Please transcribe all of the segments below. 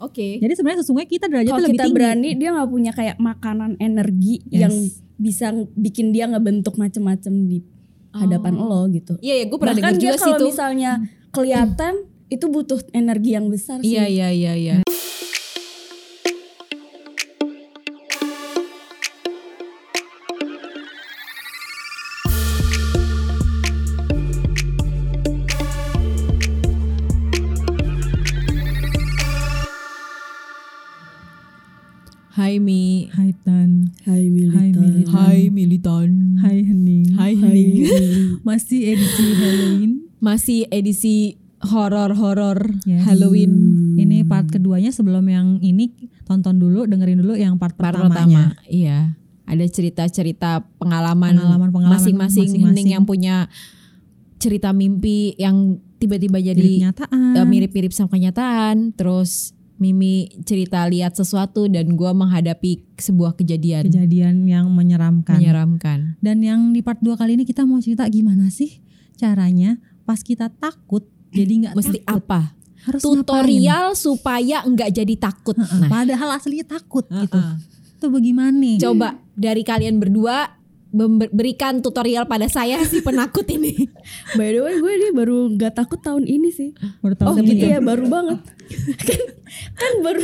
Oke. Jadi sebenarnya sesungguhnya kita derajatnya Kalau lebih kita tinggi. berani dia nggak punya kayak makanan energi Yes. yang bisa bikin dia ngebentuk macem-macem di hadapan lo gitu. Iya, ya, gue pernah dengar juga sih kalau misalnya kelihatan itu butuh energi yang besar sih. Iya, iya, iya, iya. Hai Mi. Hai Tan. Hai Hai Milita. Milita. Hai Militan. Hai Hening. Hai Hai. Hening. Masih edisi Halloween. Masih edisi horor-horor Yes. Halloween Ini part keduanya sebelum yang ini tonton dulu, dengerin dulu yang part, part pertamanya. pertama. Iya. Ada cerita-cerita pengalaman masing-masing. Hening yang punya cerita mimpi yang tiba-tiba Jadi eh, mirip-mirip sama kenyataan. Terus Mimi cerita lihat sesuatu dan gua menghadapi sebuah kejadian kejadian yang menyeramkan. menyeramkan. Dan yang di part 2 kali ini kita mau cerita gimana sih caranya pas kita takut jadi nggak Mesti takut. apa? Harus Tutorial supaya nggak jadi takut. ngapain? Nah, Padahal aslinya takut gitu. Itu bagaimana coba dari kalian berdua berikan tutorial pada saya si penakut ini. By the way gue dia baru nggak takut tahun ini sih. Baru tahu Oh ini gitu ya. ya baru banget. kan, kan baru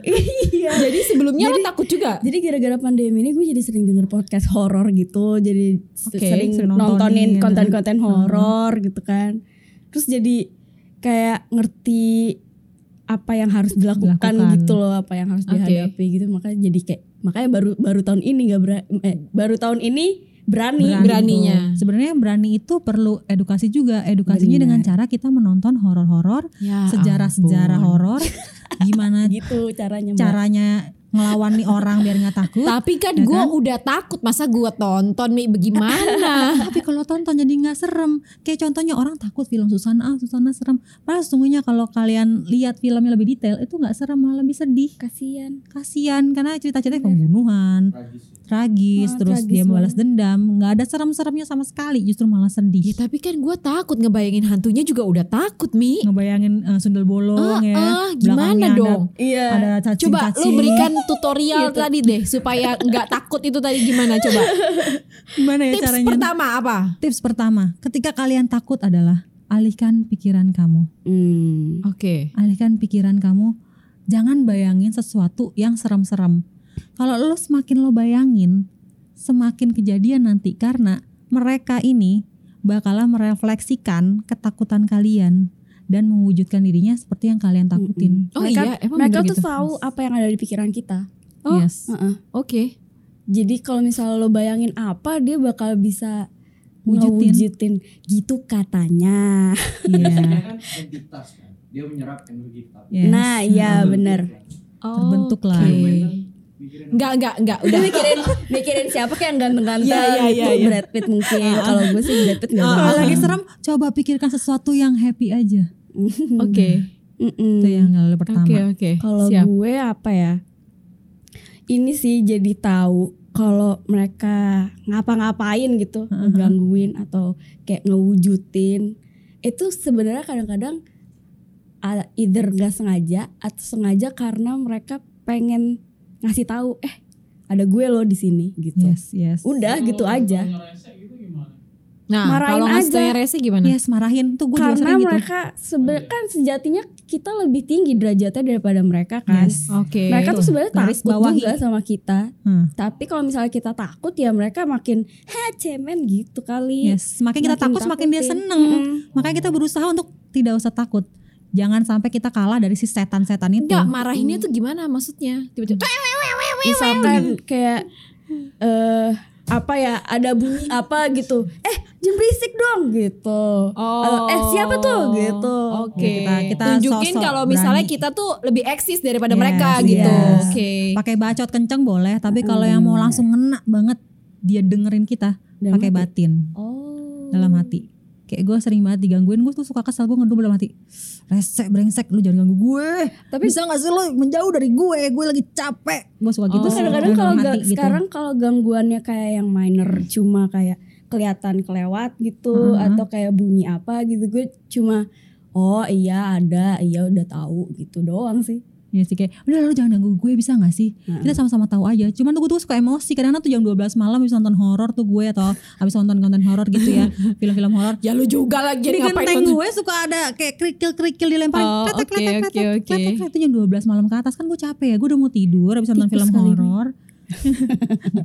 iya. Jadi sebelumnya lo takut juga. Jadi gara-gara pandemi ini gue jadi sering denger podcast horor gitu, jadi Oke, sering, sering nontonin nontonin. konten-konten horor gitu kan. Terus jadi kayak ngerti apa yang harus dilakukan Dilakukan. gitu loh, apa yang harus dihadapi gitu. Makanya jadi kayak makanya baru baru tahun ini gak berani, eh, baru tahun ini berani, Berani. Beraninya. Sebenarnya berani itu perlu edukasi juga. Edukasinya Benar. dengan cara kita menonton horor-horor, Ya sejarah-sejarah horor, gimana gitu caranya. Mbak. caranya ngelawan nih orang biar nggak takut. Tapi kan Ya gue kan? udah takut masa gue tonton Mi bagaimana? Tapi kalau tonton jadi nggak serem. Kayak contohnya orang takut film Susana, ah Susana serem. Padahal sesungguhnya kalau kalian lihat filmnya lebih detail itu nggak serem malah lebih sedih. Kasian. Kasian karena cerita-ceritanya pembunuhan, tragis, Ah, terus tragis dia membalas dendam, nggak ada serem-seremnya sama sekali, justru malah ya sedih. tapi kan gue takut ngebayangin hantunya juga udah takut Mi. Ngebayangin eh, sundel bolong Ah, ya. ah, gimana belakangnya ada- dong? Iya. Ada cacing Coba lu berikan tutorial tadi deh supaya nggak takut itu tadi gimana coba? gimana ya Tips caranya? pertama apa? Tips pertama, ketika kalian takut adalah alihkan pikiran kamu. Hmm. Oke. alihkan pikiran kamu jangan bayangin sesuatu yang serem-serem kalau lo semakin lo bayangin semakin kejadian nanti karena mereka ini bakalan merefleksikan ketakutan kalian dan mewujudkan dirinya seperti yang kalian takutin Oh mereka, iya, emang mereka tuh gitu? tahu apa yang ada di pikiran kita. Oh. yes Heeh. Oke. Jadi kalau misalnya lo bayangin apa, dia bakal bisa Wujudin. ngewujudin gitu katanya. iya kan entitas kan dia menyerap energi kita yes. Nah, iya Terbentuk bener. kan. Terbentuk lah. Kan mikirin Enggak, enggak, enggak. Udah mikirin mikirin siapa kayak yang ganteng-ganteng Iya, iya, iya, iya. Brad Pitt mungkin. Kalau gue sih Brad Pitt nggak kalau bakal. lagi serem coba pikirkan sesuatu yang happy aja Oke. Mm-mm. itu yang lalu pertama Oke, oke. Kalau gue apa ya? Ini sih jadi tahu kalau mereka ngapa-ngapain gitu, Heeh. ngegangguin atau kayak ngewujudin itu sebenarnya kadang-kadang either nggak sengaja atau sengaja karena mereka pengen ngasih tahu eh ada gue loh di sini gitu. yes yes Udah gitu aja. ngerese gitu gimana Nah, Marahin kalau aja. gimana? yes marahin tuh gue juga Karena gitu mereka sebenarnya kan sejatinya kita lebih tinggi derajatnya daripada mereka kan. Yes. Oke. Mereka tuh sebenarnya takut bawahi. juga sama kita. Hmm. Tapi kalau misalnya kita takut ya mereka makin ha cemen gitu kali. Yes, semakin kita Makin takut semakin dia seneng. Mm-mm. Makanya kita berusaha untuk tidak usah takut. Jangan sampai kita kalah dari si setan-setan itu. Enggak, marahinnya tuh gimana maksudnya? Tiba-tiba Misalkan kayak eh apa ya ada bunyi apa gitu. Eh jangan berisik dong gitu. Atau, eh siapa tuh gitu. Oke. Kita- kita tunjukin kalau misalnya berani. kita tuh lebih eksis daripada Yes, mereka gitu. yes. Oke. Pakai bacot kenceng boleh, tapi kalau yang mau langsung ngena banget dia dengerin kita pakai batin Oh. dalam hati. Kayak gue sering banget digangguin, gue tuh suka kesel gue ngedum dalam hati. Resek, brengsek, lu jangan ganggu gue. Tapi Bisa gak sih lu menjauh dari gue? Gue lagi capek. Gue suka gitu Oh. sih. kadang-kadang kalau ga- gitu. sekarang kalau gangguannya kayak yang minor cuma kayak kelihatan kelewat gitu Mhm. atau kayak bunyi apa gitu gue cuma oh iya ada iya udah tahu gitu doang sih Iya sih kayak udah lu jangan ganggu gue bisa gak sih kita sama-sama tahu aja cuman tuh gue tuh suka emosi kadang-kadang tuh jam 12 malam habis nonton horor tuh gue atau habis nonton konten horor gitu ya film-film horor Ya lu juga lagi di ngapain genteng gue suka ada kayak kerikil-kerikil dilemparin Oh, kletek, oke, kletek, oke, kletek, oke. kletek, kletek. itu jam 12 malam ke atas kan gue capek ya gue udah mau tidur habis nonton film horor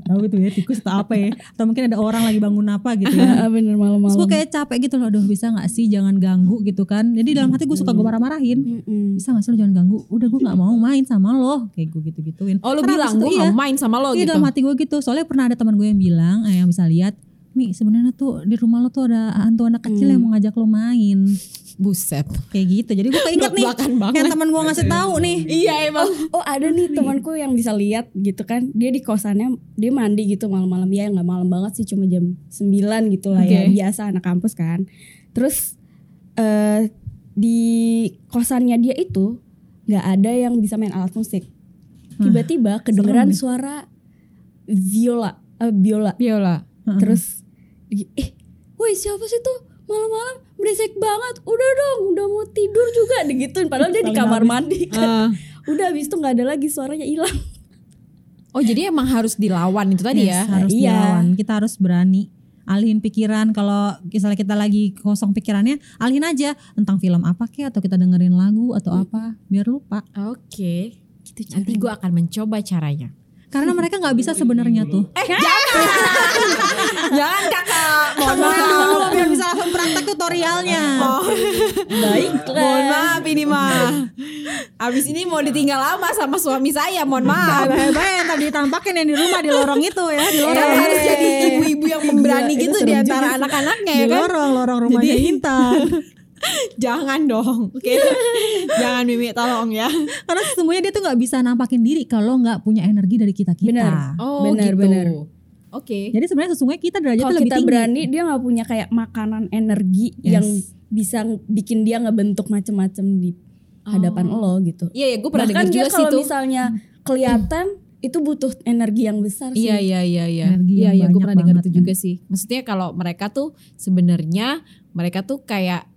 tahu itu ya tikus atau apa ya atau mungkin ada orang lagi bangun apa gitu ya Ah, bener Terus malam-malam. gue kayak capek gitu loh, aduh bisa gak sih jangan ganggu gitu kan. Jadi dalam hati gue suka gue marah-marahin. Bisa gak sih lo jangan ganggu, udah gue gak mau main sama lo. Kayak gue gitu-gituin. Oh lu Karena bilang gue iya, gak main sama lo Iya gitu. dalam hati gue gitu. Soalnya pernah ada teman gue yang bilang, eh, yang bisa lihat, Mi sebenarnya tuh di rumah lo tuh ada hantu anak kecil yang mau ngajak lo main. Buset. Kayak gitu. Jadi gue keinget nih, banget. yang teman gue ngasih tahu nih. Iya emang. Oh ada nih temanku yang bisa lihat gitu kan Dia di kosannya Dia mandi gitu malam-malam Ya nggak malam banget sih Cuma jam 9 gitu lah ya Oke. Biasa anak kampus kan Terus eh Di kosannya dia itu nggak ada yang bisa main alat musik Tiba-tiba kedengeran nih. suara Viola eh, Biola Biola. Terus Eh woi siapa sih tuh Malam-malam berisik banget Udah dong udah mau tidur juga Digituin Padahal dia di kamar mandi kan Ah. Udah habis itu nggak ada lagi suaranya hilang Oh jadi emang harus dilawan itu tadi Yes, ya? harus Iya. dilawan. Kita harus berani alihin pikiran kalau misalnya kita lagi kosong pikirannya alihin aja tentang film apa kek atau kita dengerin lagu atau apa biar lupa Oke. Gitu Nanti gue akan mencoba caranya. karena mereka nggak bisa sebenarnya tuh Eh jangan. jangan kakak. Mohon Kamu maaf. biar bisa langsung praktek tutorialnya Baiklah. Mohon maaf ini mah. Abis ini mau ditinggal lama sama suami saya. Mohon maaf. Hebat yang tadi ditampakin yang di rumah di lorong itu ya di Kan lorong harus jadi ibu-ibu yang pemberani Gila, itu gitu di antara anak-anaknya ya kan. lorong lorong rumahnya Jadi- Intan Jangan dong. Oke. Jangan Mimi tolong ya. karena sesungguhnya dia tuh nggak bisa nampakin diri kalau nggak punya energi dari kita kita Benar. Oh Benar, gitu. benar. Oke. jadi sebenarnya sesungguhnya kita derajatnya Kalau lebih kita tinggi berani dia nggak punya kayak makanan energi Yes. yang bisa bikin dia ngebentuk macem-macem di hadapan lo gitu. Iya ya gue pernah dengar juga sih kalau misalnya kelihatan itu butuh energi yang besar sih. Iya iya iya iya. Iya iya gue pernah dengar itu kan. juga sih. Maksudnya kalau mereka tuh sebenarnya mereka tuh kayak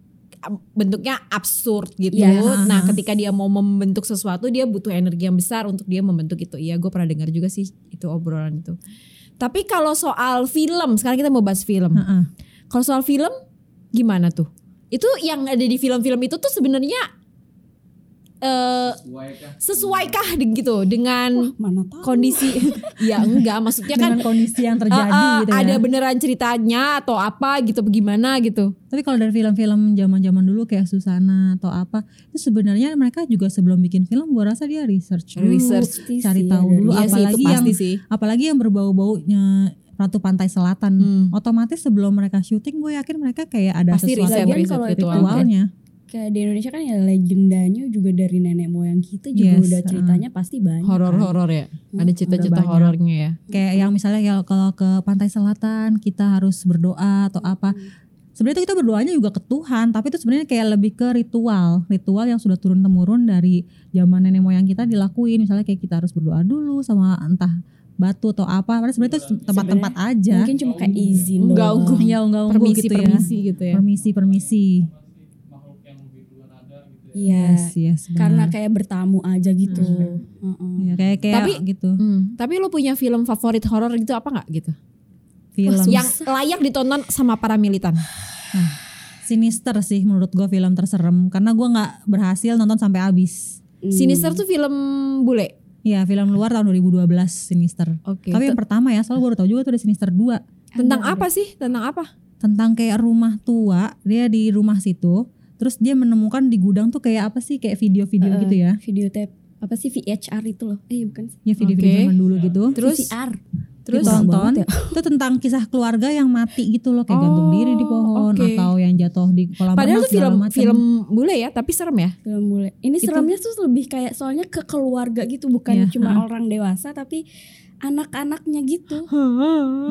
bentuknya absurd gitu. Iya. Nah, ketika dia mau membentuk sesuatu dia butuh energi yang besar untuk dia membentuk itu. Iya, gue pernah dengar juga sih itu obrolan itu. Tapi kalau soal film, sekarang kita mau bahas film. Heeh. Kalau soal film gimana tuh? Itu yang ada di film-film itu tuh sebenarnya eh Sesuai kah? sesuaikah de- gitu dengan Mana tahu. kondisi ya enggak maksudnya kan dengan kondisi yang terjadi eh, eh, gitu ya ada beneran ceritanya atau apa gitu bagaimana gitu Tapi kalau dari film-film zaman-zaman dulu kayak Susana atau apa, itu sebenarnya mereka juga sebelum bikin film gua rasa dia research dulu, Research. Cari sih tahu ada dulu Iya sih, apalagi yang pasti sih. apalagi yang berbau-baunya Ratu Pantai Selatan. Hmm. Otomatis sebelum mereka syuting gue yakin mereka kayak ada Pasti sesuatu riset, riset ritualnya. Kayak di Indonesia kan ya legendanya juga dari nenek moyang kita juga Yes, udah uh. ceritanya pasti banyak. kan. Horor-horor ya. Ada cerita-cerita horornya ya. Kayak yang misalnya ya kalau ke Pantai Selatan kita harus berdoa atau apa. Sebenarnya itu kita berdoanya juga ke Tuhan, tapi itu sebenarnya kayak lebih ke ritual, ritual yang sudah turun temurun dari zaman nenek moyang kita dilakuin. Misalnya kayak kita harus berdoa dulu sama entah batu atau apa. Padahal sebenarnya itu tempat-tempat aja. Mungkin cuma kayak izin Enggak, enggak. Ya enggak Permisi gitu ya. permisi gitu ya. Permisi permisi. Makhluk yang lebih luar ada gitu ya. Iya. Yes, yes. Karena benar. kayak bertamu aja gitu. Heeh. Ya, kayak kayak Tapi- gitu. Hmm, tapi lu punya film favorit horor gitu apa nggak gitu? Film Yang layak ditonton sama para militan. Sinister sih menurut gua film terserem karena gua nggak berhasil nonton sampai habis. Hmm. Sinister tuh film bule. Iya, film luar tahun 2012 Sinister. Oke. Tapi yang pertama ya, soalnya gue udah tau juga tuh ada Sinister 2. Tentang apa sih? Tentang apa? Tentang kayak rumah tua, dia di rumah situ, terus dia menemukan di gudang tuh kayak apa sih, kayak video-video Eh, gitu ya. Videotape apa sih VHR itu loh? Eh bukan sih. Ya video-video Oke. zaman dulu gitu. Terus VCR. terus banget ya. itu tentang kisah keluarga yang mati gitu loh, kayak gantung Oh, diri di pohon oke. atau yang jatuh di kolam Padahal tuh film macam. film bule ya, tapi serem ya. film bule. Ini Itu- seremnya tuh lebih kayak soalnya ke keluarga gitu, bukan Iya, cuma ha. orang dewasa tapi anak-anaknya gitu.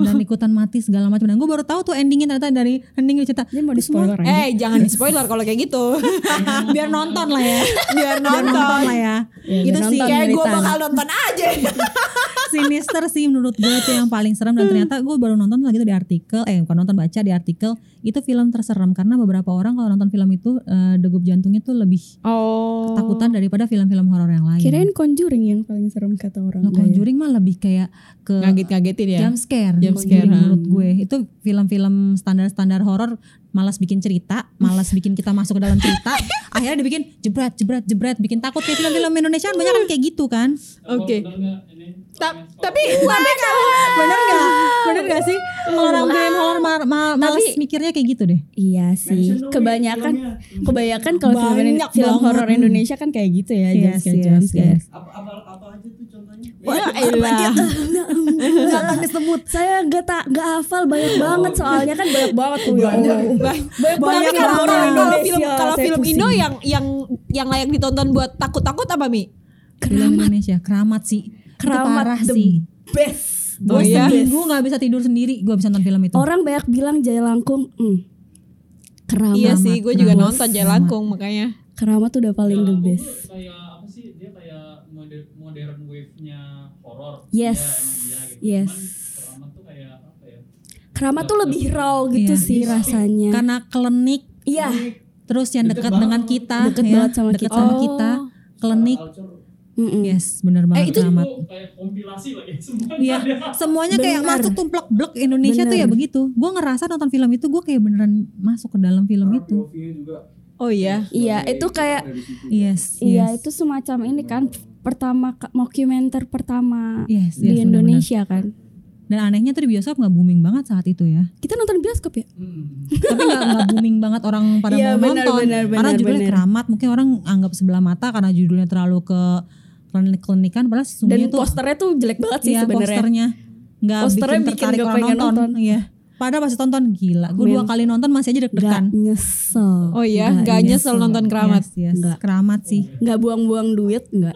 dan ikutan mati segala macam. Dan gue baru tahu tuh endingnya ternyata dari ending cerita. Dia mau di "Itu semua spoiler aja. Eh, jangan di spoiler kalau kayak gitu. biar nonton lah ya. Biar biar nonton lah ya. Ya, itu sih nonton. Kayak gue bakal nonton aja. Sinister sih menurut gue itu yang paling serem dan ternyata gue baru nonton lagi tuh di artikel eh bukan nonton baca di artikel itu film terserem karena beberapa orang kalau nonton film itu eh, degup jantungnya tuh lebih Oh. ketakutan daripada film-film horor yang lain. Kirain Conjuring yang paling serem kata orang. Nah, ya? Conjuring mah lebih kayak ke ngaget-ngagetin ya. jump scare, Jump scare, menurut gue itu film-film standar-standar horor malas bikin cerita, malas bikin kita masuk ke dalam cerita, akhirnya dibikin jebret jebret jebret bikin takut kayak film-film Indonesia kan banyak kan kayak gitu kan. Oke. Ini? Ta- Yang suka- tapi tapi kalau Bener gak? Bener gak sih? Kalau orang film horor ma- ma- malas Tapi- mikirnya kayak gitu deh. Iya sih. Kebanyakan kebanyakan kalau film Banyak film horor Indonesia kan kayak gitu ya, Yes, scare, yes, yes. apa apa apa aja tuh contohnya? ya elah. Jangan disebut. Saya gak tak gak hafal banyak banget soalnya kan banyak banget tuh ya. Banyak Tapi banget kalau horor kalau Indonesia. film kalau film. Indo yang yang yang layak ditonton buat takut-takut apa Mi? Film Indonesia keramat sih. Keramat parah the sih. best. Gue Oh iya? seminggu gak bisa tidur sendiri gue bisa nonton film itu. Orang banyak bilang Jaya Langkung, hmm, keramat. Iya sih, gue juga keramat. nonton Jelangkung makanya. Keramat tuh udah paling the best. kayak apa sih? Dia kayak modern modern wave-nya horor. Yes. Iya, emang iya gitu. Yes. Cuman Keramat tuh kayak apa ya? Keramat tuh lebih raw gitu Iya. sih rasanya. Karena klinik Iya, terus yang dekat dengan kita Deket ya, banget sama deket kita. sama Oh. kita klinik Culture mm-mm. yes bener banget itu- keramat itu kayak kompilasi lagi semuanya. Iya, semuanya kayak Bener. masuk tumplek blek Indonesia tuh ya Bener. begitu. Gue ngerasa nonton film itu gue kayak beneran masuk ke dalam film itu. Oh iya. Iya, itu kayak Yes, iya yes. itu semacam ini kan pertama mockumenter pertama Yes, yes, di. Indonesia kan. Dan anehnya tuh di bioskop nggak booming banget saat itu ya. Kita nonton bioskop ya? Hmm. Tapi nggak nggak booming banget orang pada Iya, mau benar, nonton. benar, karena benar, judulnya benar. keramat, mungkin orang anggap sebelah mata karena judulnya terlalu ke klinik-klinikan. Padahal Dan sesungguhnya tuh posternya tuh jelek banget sih iya, sebenarnya. posternya nggak Posternya bikin bikin tertarik pengen nonton. nonton. Iya. Padahal pasti tonton gila. Gue dua kali nonton masih aja Gak deg-degan. nyesel. Oh iya, gak nyesel nonton keramat. Yes, yes. Nggak. Keramat sih. Gak buang-buang duit nggak?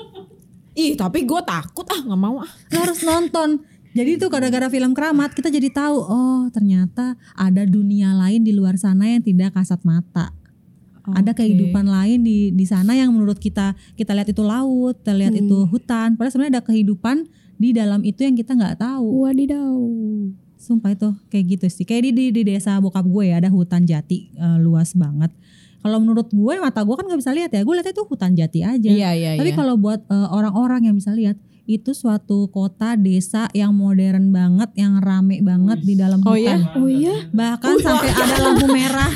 Ih, tapi gue takut ah, nggak mau ah. Lo harus nonton. Jadi tuh gara-gara film keramat kita jadi tahu oh ternyata ada dunia lain di luar sana yang tidak kasat mata. Ada Oke. kehidupan lain di di sana yang menurut kita kita lihat itu laut, kita lihat Hmm. itu hutan. Padahal sebenarnya ada kehidupan di dalam itu yang kita nggak tahu. Wadidaw. Sumpah itu kayak gitu sih. Kayak di di, di desa bokap gue ya ada hutan jati eh, luas banget. Kalau menurut gue mata gue kan nggak bisa lihat ya. Gue lihatnya itu hutan jati aja. Iya, iya, Tapi iya. kalau buat eh, orang-orang yang bisa lihat itu suatu kota desa yang modern banget, yang rame banget di dalam Oh hutan. iya? Oh iya? Bahkan sampai ada lampu merah,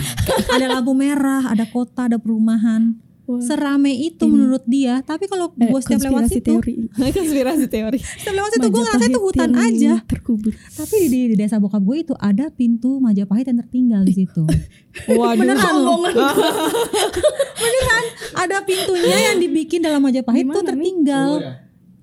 ada lampu merah, ada kota, ada perumahan. Wah. Serame itu Ini. menurut dia. Tapi kalau Eh, gue setiap lewat situ, teori. Konspirasi teori. setiap lewat situ gue ngerasa itu hutan aja. terkubur. Tapi di, di desa bokap gue itu ada pintu Majapahit yang tertinggal di situ. Waduh. Beneran. Beneran ada pintunya yang dibikin dalam Majapahit Di tuh mana nih? tertinggal.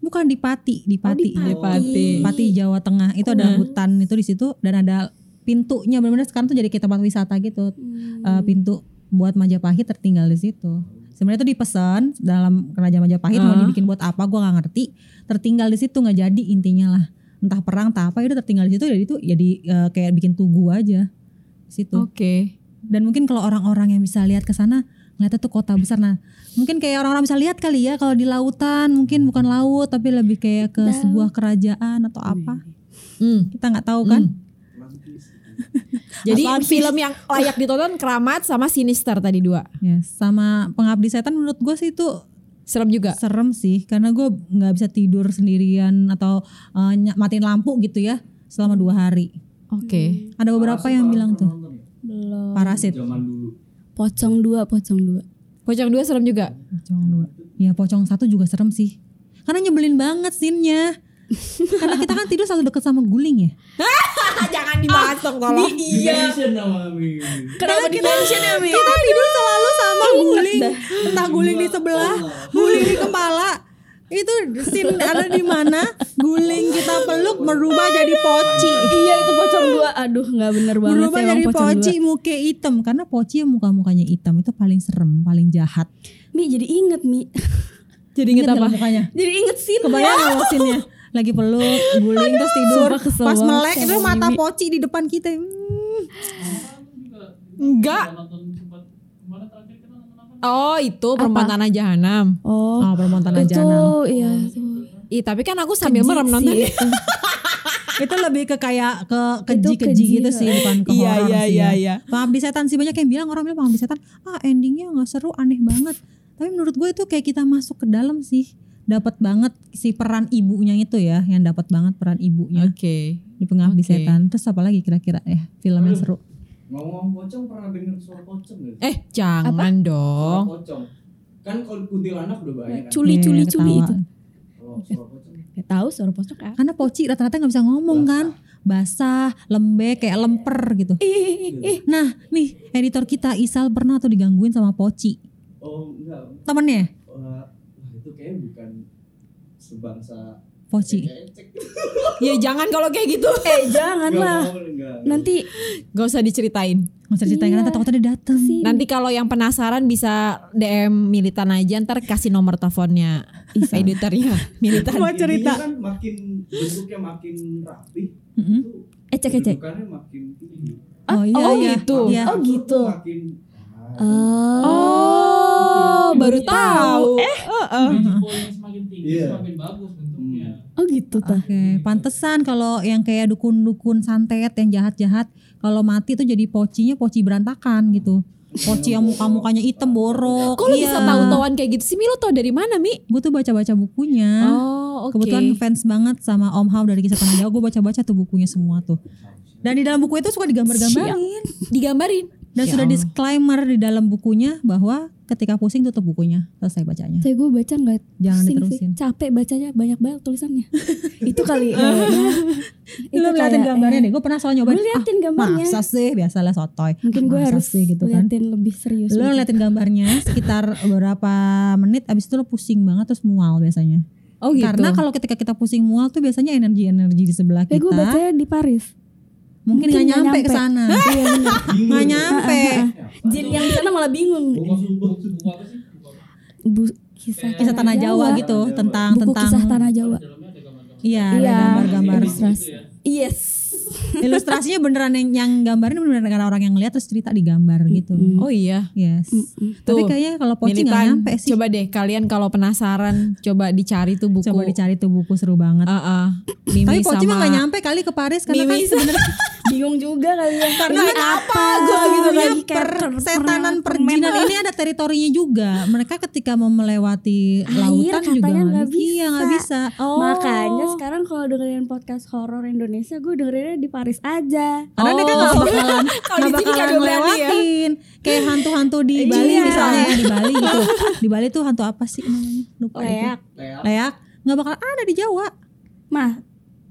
Bukan di Pati, di Pati. Oh, di Pati. Pati Jawa Tengah itu ada hutan itu di situ dan ada pintunya benar-benar sekarang tuh jadi kayak tempat wisata gitu. Hmm. Eh, pintu buat Majapahit tertinggal di situ. Sebenarnya itu dipesan dalam kerajaan Majapahit mau Ah. dibikin buat apa gua nggak ngerti. Tertinggal di situ nggak jadi intinya lah. Entah perang entah apa itu tertinggal di situ jadi itu jadi eh, kayak bikin tugu aja di situ. Oke. Dan mungkin kalau orang-orang yang bisa lihat ke sana ngeliatnya tuh kota besar nah mungkin kayak orang-orang bisa lihat kali ya kalau di lautan mungkin bukan laut tapi lebih kayak ke sebuah kerajaan atau apa Hmm. kita nggak tahu kan Jadi Apaan sih? film yang layak ditonton Keramat sama Sinister tadi dua. ya sama pengabdi setan menurut gue sih itu Serem juga. serem sih karena gue nggak bisa tidur sendirian atau ny- matiin lampu gitu ya selama dua hari Oke. ada beberapa yang bilang tuh Belum. parasit Zaman dulu. Pocong dua, pocong dua. Pocong dua serem juga. pocong dua ya pocong satu juga serem sih karena nyebelin banget scene-nya karena kita kan tidur selalu deket sama guling ya Jangan dibahas dong. Iya. Mention nama Mi. Kenapa di mention ya Mi? kita tidur selalu sama guling entah guling di sebelah guling di kepala itu scene ada di mana guling kita peluk berubah jadi poci Iya itu pocong dua. Aduh nggak bener banget emang jadi pocong poci dua. muka hitam karena poci yang muka mukanya hitam itu paling serem paling jahat Mi jadi inget Mi. Jadi inget inget apa? mukanya jadi inget sih. kebayang nggak lo scene-nya lagi peluk guling terus tidur Sumpah pas melek itu mata poci di depan kita Hmm. Enggak. Nonton sempat ke mana terakhir kita nonton apa? Oh itu Perempuan Tanah Jahanam. Oh. oh perempuan tanah itu jahanam iya itu. Ih, tapi kan aku sambil Keji merem sih nontonnya. itu. itu lebih ke kayak ke Itu keji-keji keji, gitu sih bukan ke Iya, iya, sih iya, ya. iya. Pengabdi setan sih banyak yang bilang orang bilang pengabdi setan ah endingnya nggak seru aneh banget. Tapi menurut gue itu kayak kita masuk ke dalam sih dapat banget si peran ibunya itu ya yang dapat banget peran ibunya Oke. di pengabdi Oke. setan. Terus apa lagi kira-kira ya film yang seru? Ngomong pocong pernah denger suara pocong gak? sih? Eh, jangan Suara dong. pocong. Kan kalau kuntilanak udah banyak kan. Culi-culi Iya, culi ketawa. itu. Kalau suara pocong. Gak tahu suara pocong kan. Karena poci rata-rata nggak bisa ngomong kan, basah, lembek, kayak lemper gitu. Ih, ih, ih. Nah, nih editor kita Isal pernah tuh digangguin sama Poci. Oh enggak. Temennya Wah, wah, itu kayaknya bukan sebangsa Poci. Ya jangan kalau kayak gitu. Eh jangan lah. Nanti Gak usah diceritain. Nggak usah ceritain karena Iya. takutnya dia dateng. sih. Nanti kalau yang penasaran bisa DM militan aja ntar kasih nomor teleponnya editornya militan. Mau cerita. Kan makin bentuknya makin rapi, Mm-mm. itu Ecek-ecek. kedudukannya makin tinggi. Oh iya oh iya. gitu. Iya. Oh gitu. Makin Oh, baru tahu. Eh, Hmm. Poinnya semakin tinggi Iya. semakin bagus. Oh gitu tah. Oke, pantesan kalau yang kayak dukun-dukun santet yang jahat-jahat kalau mati tuh jadi pocinya poci berantakan gitu. Poci yang muka-mukanya hitam borok. Kok lu Iya. bisa tahu-tahuan kayak gitu sih? Mi lu tau dari mana, Mi? Gue tuh baca-baca bukunya. Oh, oke. Kebetulan fans banget sama Om Hao dari kisah Tanah Jawa. Gue baca-baca tuh bukunya semua tuh. Dan di dalam buku itu suka digambar-gambarin. digambarin. Dan Ya sudah disclaimer di dalam bukunya bahwa ketika pusing tutup bukunya. Selesai bacanya. Saya gue baca nggak Jangan pusing diterusin. sih. Capek bacanya banyak banget tulisannya. itu kali. ya. Lu ngeliatin gambarnya deh. Gue pernah soal nyobain. Gue liatin ah, gambarnya. masa sih biasalah sotoy. Mungkin gue harus sih gitu kan. liatin lebih serius. Lo gitu. ngeliatin gambarnya sekitar beberapa menit abis itu lo pusing banget terus mual biasanya. Oh gitu. Karena kalau ketika kita pusing mual tuh biasanya energi-energi di sebelah gue kita bacanya di Paris. Mungkin nggak nggak nyampe ke nyampe. sana. Iya bener. Nggak nyampe. Jin yang di sana malah bingung. Bu, kisah, Kisah tanah Jawa gitu Jawa. tentang Buku tentang kisah tanah Jawa. Iya, Iya. gambar-gambar. Gitu ya. Yes. Ilustrasinya beneran yang, yang gambarin beneran karena orang yang ngeliat terus cerita digambar gitu. Mm. Oh iya. Yes. Tapi Tuh, kayaknya kalau Poci nggak nyampe sih. Coba deh kalian kalau penasaran coba dicari tuh buku. Coba dicari tuh buku seru banget. Ah, ah. Mimi Tapi Poci mah nggak nyampe kali ke Paris karena Mimi kan sebenarnya Bingung juga kali ya. karena Ini apa Gue gitu gitu lagi kayak per, setanan per- perjinan ini ada teritorinya juga mereka ketika mau melewati Air lautan juga nggak bisa. iya nggak bisa Oh. Makanya sekarang kalau dengerin podcast horor Indonesia, gue dengerinnya di Paris aja. karena dia kan nggak Oh. bakalan nggak bakalan berani ya. ngelewatin kayak hantu-hantu di Bali Iya. misalnya di Bali gitu di Bali tuh hantu apa sih namanya lupa. Leak. leak nggak bakal ada di Jawa Mah,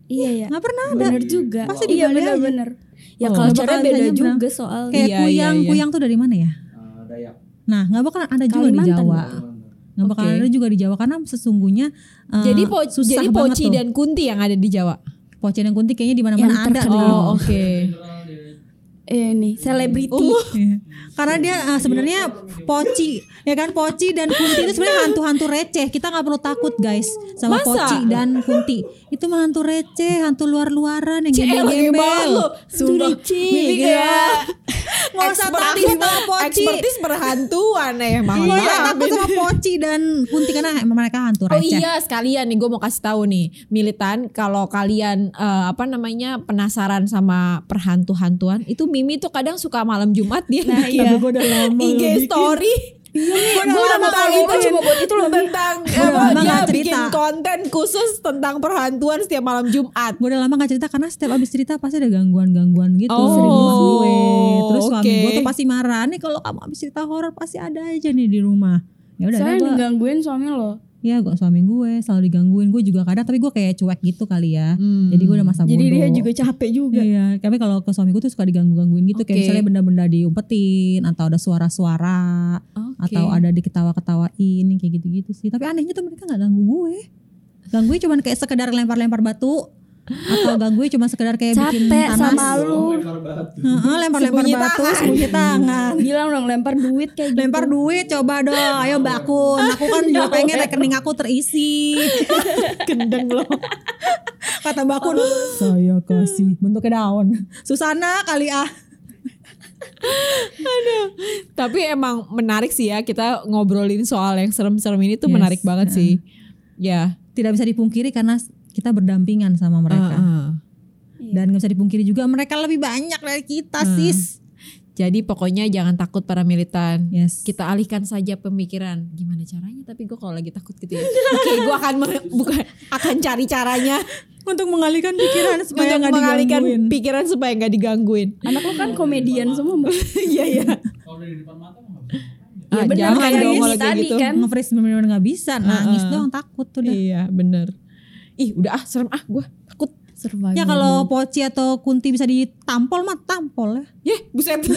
iya ya. nggak pernah ada Bener juga. Pasti di iya bener-bener. Ya Oh. kalau bakalan beda juga soal kayak Iya, kuyang iya, iya. kuyang tuh dari mana ya Ah, Dayak. nah nggak bakalan ada juga di Kalimantan Jawa Kalimantan. nggak bakalan Oke. ada juga di Jawa karena sesungguhnya eh, Jadi po susah jadi Poci dan Kunti yang ada di Jawa. Poci dan Kunti kayaknya di mana-mana ada. Oh, oke. General di eh nih selebriti. Iya. Karena dia eh, sebenarnya Poci, ya kan Poci dan Kunti itu sebenarnya hantu-hantu receh. Kita nggak perlu takut guys sama Masa? Poci dan Kunti. Itu mah hantu receh, hantu luar-luaran yang gembel-gembel. Sumpah. Ya. Nggak usah expertis takut sama Poci. Expertis perhantuan ya emang. Nggak usah takut sama Poci dan Kunti karena mereka hantu Oh receh. iya sekalian nih gue mau kasih tahu nih militan kalau kalian eh, apa namanya penasaran sama perhantu-hantuan itu Mimi tuh kadang suka malam Jumat dia Nah, iya. Gue udah lama IG bikin. story Gue Gue udah mau follow itu cuma buat itu loh. Tentang apa, dia nggak bikin cerita. konten khusus tentang perhantuan setiap malam Jumat. Gue udah lama gak cerita karena setiap abis cerita pasti ada gangguan-gangguan gitu Oh, sering gue. Terus suami oke. gue tuh pasti marah nih kalau kamu abis cerita horor pasti ada aja nih di rumah. Ya udah gue, digangguin suami lo. Ya gue suami gue selalu digangguin. Gue juga kadang tapi gue kayak cuek gitu kali ya. Jadi gue udah masa bodoh. Jadi dia juga capek juga. Iya, tapi kalau ke suami gue tuh suka diganggu-gangguin gitu kayak Oke. misalnya benda-benda diumpetin atau ada suara-suara Oke. atau ada diketawa-ketawain kayak gitu-gitu sih. Tapi anehnya tuh mereka nggak ganggu gue. Ganggunya cuma kayak sekedar lempar-lempar batu atau ganggunya cuma sekedar kayak bikin Capek panas. sama lu. Lempar batu. Heeh, lempar-lempar Sembunyi batu, tangan. sembunyi tangan. Bilang dong lempar duit kayak gitu. Lempar duit coba dong, ayo Mbak Kun. Aku kan juga pengen rekening aku terisi. gendeng loh. Kata Mbak Kun, saya kasih bentuknya daun. Susana kali ah. Tapi emang menarik sih ya kita ngobrolin soal yang serem-serem ini tuh Yes, menarik banget sih. Ya, tidak bisa dipungkiri karena kita berdampingan sama mereka. Ah, ah. Dan nggak bisa dipungkiri juga mereka lebih banyak dari kita, Hmm. sis. Jadi pokoknya jangan takut para militan. Yes. Kita alihkan saja pemikiran. Gimana caranya? Tapi gue kalau lagi takut gitu ya. Oke, gue akan bukan akan cari caranya untuk mengalihkan pikiran supaya nggak mengalihkan digangguin. pikiran supaya nggak digangguin. Anak lo kan komedian semua mbak. Iya iya. Kalau dari depan mata ngapain ya. Ah, bener, jangan kayak dong kalau kayak tadi gitu. kan. Nge-freeze bener-bener nggak bisa, nangis Heeh. doang takut tuh dah. Iya bener. Ih udah ah serem ah gue takut. Survival. Ya kalau Poci atau Kunti bisa ditampol mah tampol ya. Yeh buset.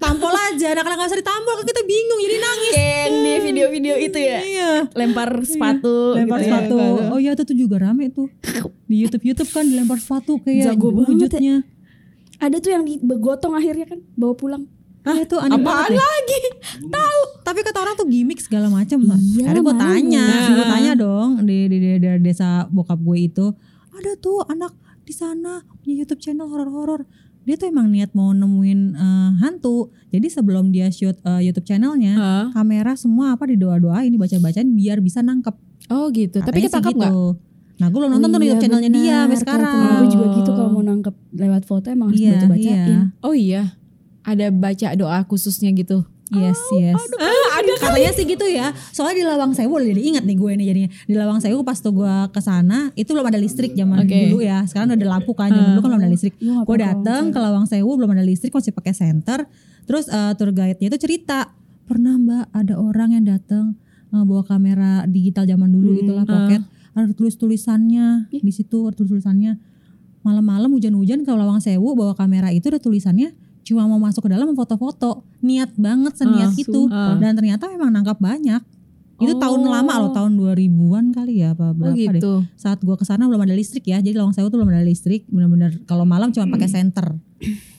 Tampol aja, anak-anak nggak bisa ditampol kan kita bingung jadi nangis. Kayak di video-video itu ya. Iya. Lempar sepatu. Lempar gitu ya. sepatu. sepatu. Oh iya itu tuh juga rame tuh. Di YouTube YouTube kan dilempar sepatu kayak Jago banget ya. wujudnya. Ada tuh yang digotong akhirnya kan bawa pulang. Ah itu aneh Apaan banget. lagi? Tahu. Tapi kata orang tuh gimmick segala macam mbak. Iya, Akhirnya gue tanya, gue tanya dong di, di, di, di desa bokap gue itu ada tuh anak di sana punya YouTube channel horor-horor. Dia tuh emang niat mau nemuin eh, hantu. Jadi sebelum dia shoot eh, YouTube channelnya, Hah? kamera semua apa didoa-doain, dibaca-bacain biar bisa nangkep. Oh gitu. Tapi Katanya sih ketangkap nggak? Nah gue belum nonton tuh di iya, YouTube channelnya dia sampai sekarang. Gue juga gitu Oh. kalau mau nangkep lewat foto emang harus Iya, baca-bacain. iya. Oh iya. Ada baca doa khususnya gitu. Yes, yes. Ah, ada Katanya sih gitu ya. Soalnya di Lawang Sewu jadi ingat nih gue nih jadinya. Di Lawang Sewu pas tuh gue ke sana itu belum ada listrik zaman Oke. dulu ya. Sekarang udah ada lampu kan. Zaman dulu kan belum ada listrik. Lu nggak Gue dateng Lawang ke Lawang Sewu belum ada listrik masih pakai senter. Terus eh, tour guide-nya itu cerita pernah Mbak ada orang yang datang eh, bawa kamera digital zaman dulu Hmm, itulah pocket. Ada tulis tulisannya di situ ada tulis tulisannya. Malam-malam hujan-hujan ke Lawang Sewu bawa kamera itu ada tulisannya cuma mau masuk ke dalam foto-foto niat banget seniat itu ah. dan ternyata memang nangkap banyak itu Oh. tahun lama loh tahun 2000-an kali ya Oh apa berapa deh gitu. saat gua ke sana belum ada listrik ya jadi Lawang Sewu tuh belum ada listrik bener-bener kalau malam cuma pakai senter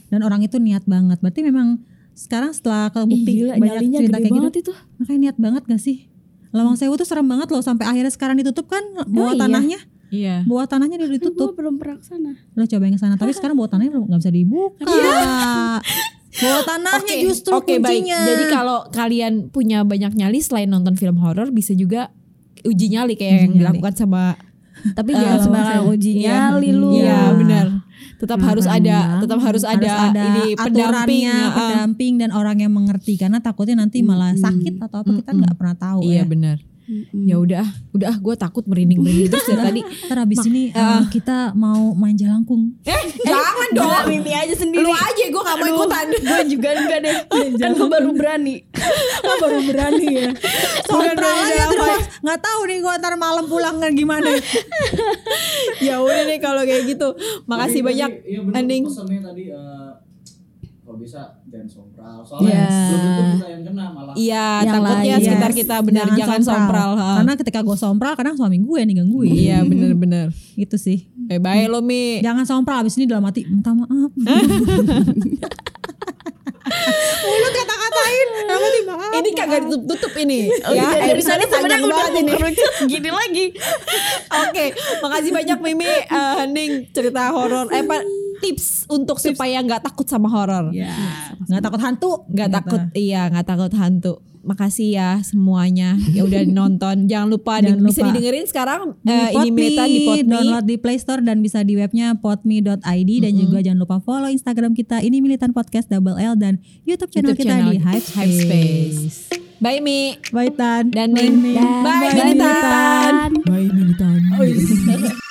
dan orang itu niat banget berarti memang sekarang setelah Ih, kebukti gila, banyak cerita kayak gitu itu. makanya niat banget gak sih Lawang Sewu tuh serem banget loh sampai akhirnya sekarang ditutup kan bawah iya? tanahnya Iya. Bawah tanahnya udah Gue ditutup belum pernah ke sana. lo cobain ke sana tapi sekarang bawah tanahnya belum nggak bisa dibuka bawah tanahnya Oke, justru oke baik. kuncinya Jadi kalau kalian punya banyak nyali selain nonton film horor bisa juga uji nyali kayak Uji yang nyali. dilakukan sama Tapi Eh, jangan sembarangan Sewu. uji Iya. nyali lu. Iya benar. Tetap harus ada tetap harus ada, ini pendamping. ah. pendamping dan orang yang mengerti karena takutnya nanti malah sakit atau apa kita nggak pernah tahu Iya ya. benar. Mm-mm. Ya udah, udah gue takut merinding merinding terus dari tadi. Ntar abis ini eh, kita mau main jalangkung. Eh, jangan dong. Gila, Mimi aja sendiri. Lu aja gue gak mau ikutan. Gue juga enggak deh. kan gue baru berani. Oh, baru berani ya. Udah, terus nggak tahu nih gue ntar malam pulang kan gimana. ya udah deh kalau kayak gitu. Makasih Tapi banyak iya bener, Aning. pesannya tadi eh, kalau bisa jangan sompral. Soalnya Iya. belum tentu kita yang kena malah. Iya, Yang takutnya lain. sekitar kita benar jangan, sompral. ha. Karena ketika gue sompral kadang suami gue yang digangguin. Iya bener-bener. Gitu sih. Bye bye lo Mi. Jangan sompral abis ini dalam hati minta maaf. Mulut kata-katain, hati maaf. Ini kagak ditutup-tutup ini. Oh, ya, iya, dari sana episode sebenarnya panjang udah ini. gini lagi. Oke, makasih banyak Mimi eh, Hening cerita horor. Eh, tips untuk tips. supaya nggak takut sama horor. Yeah. Nggak takut hantu, nggak takut iya, nggak takut hantu. Makasih ya semuanya ya udah nonton. Jangan lupa, Jangan di, lupa. bisa didengerin sekarang di uh, ini Meta di Potmi Download di Play Store dan bisa di webnya potmi.id dan mm -hmm. juga jangan lupa follow Instagram kita ini Militan Podcast Double L dan YouTube channel YouTube kita channel. di Hype Space. Space. Bye Mi. Bye Tan. Dan Bye Mi. Bye, Bye, Bye Militan. Bye Militan. Oh. Iya.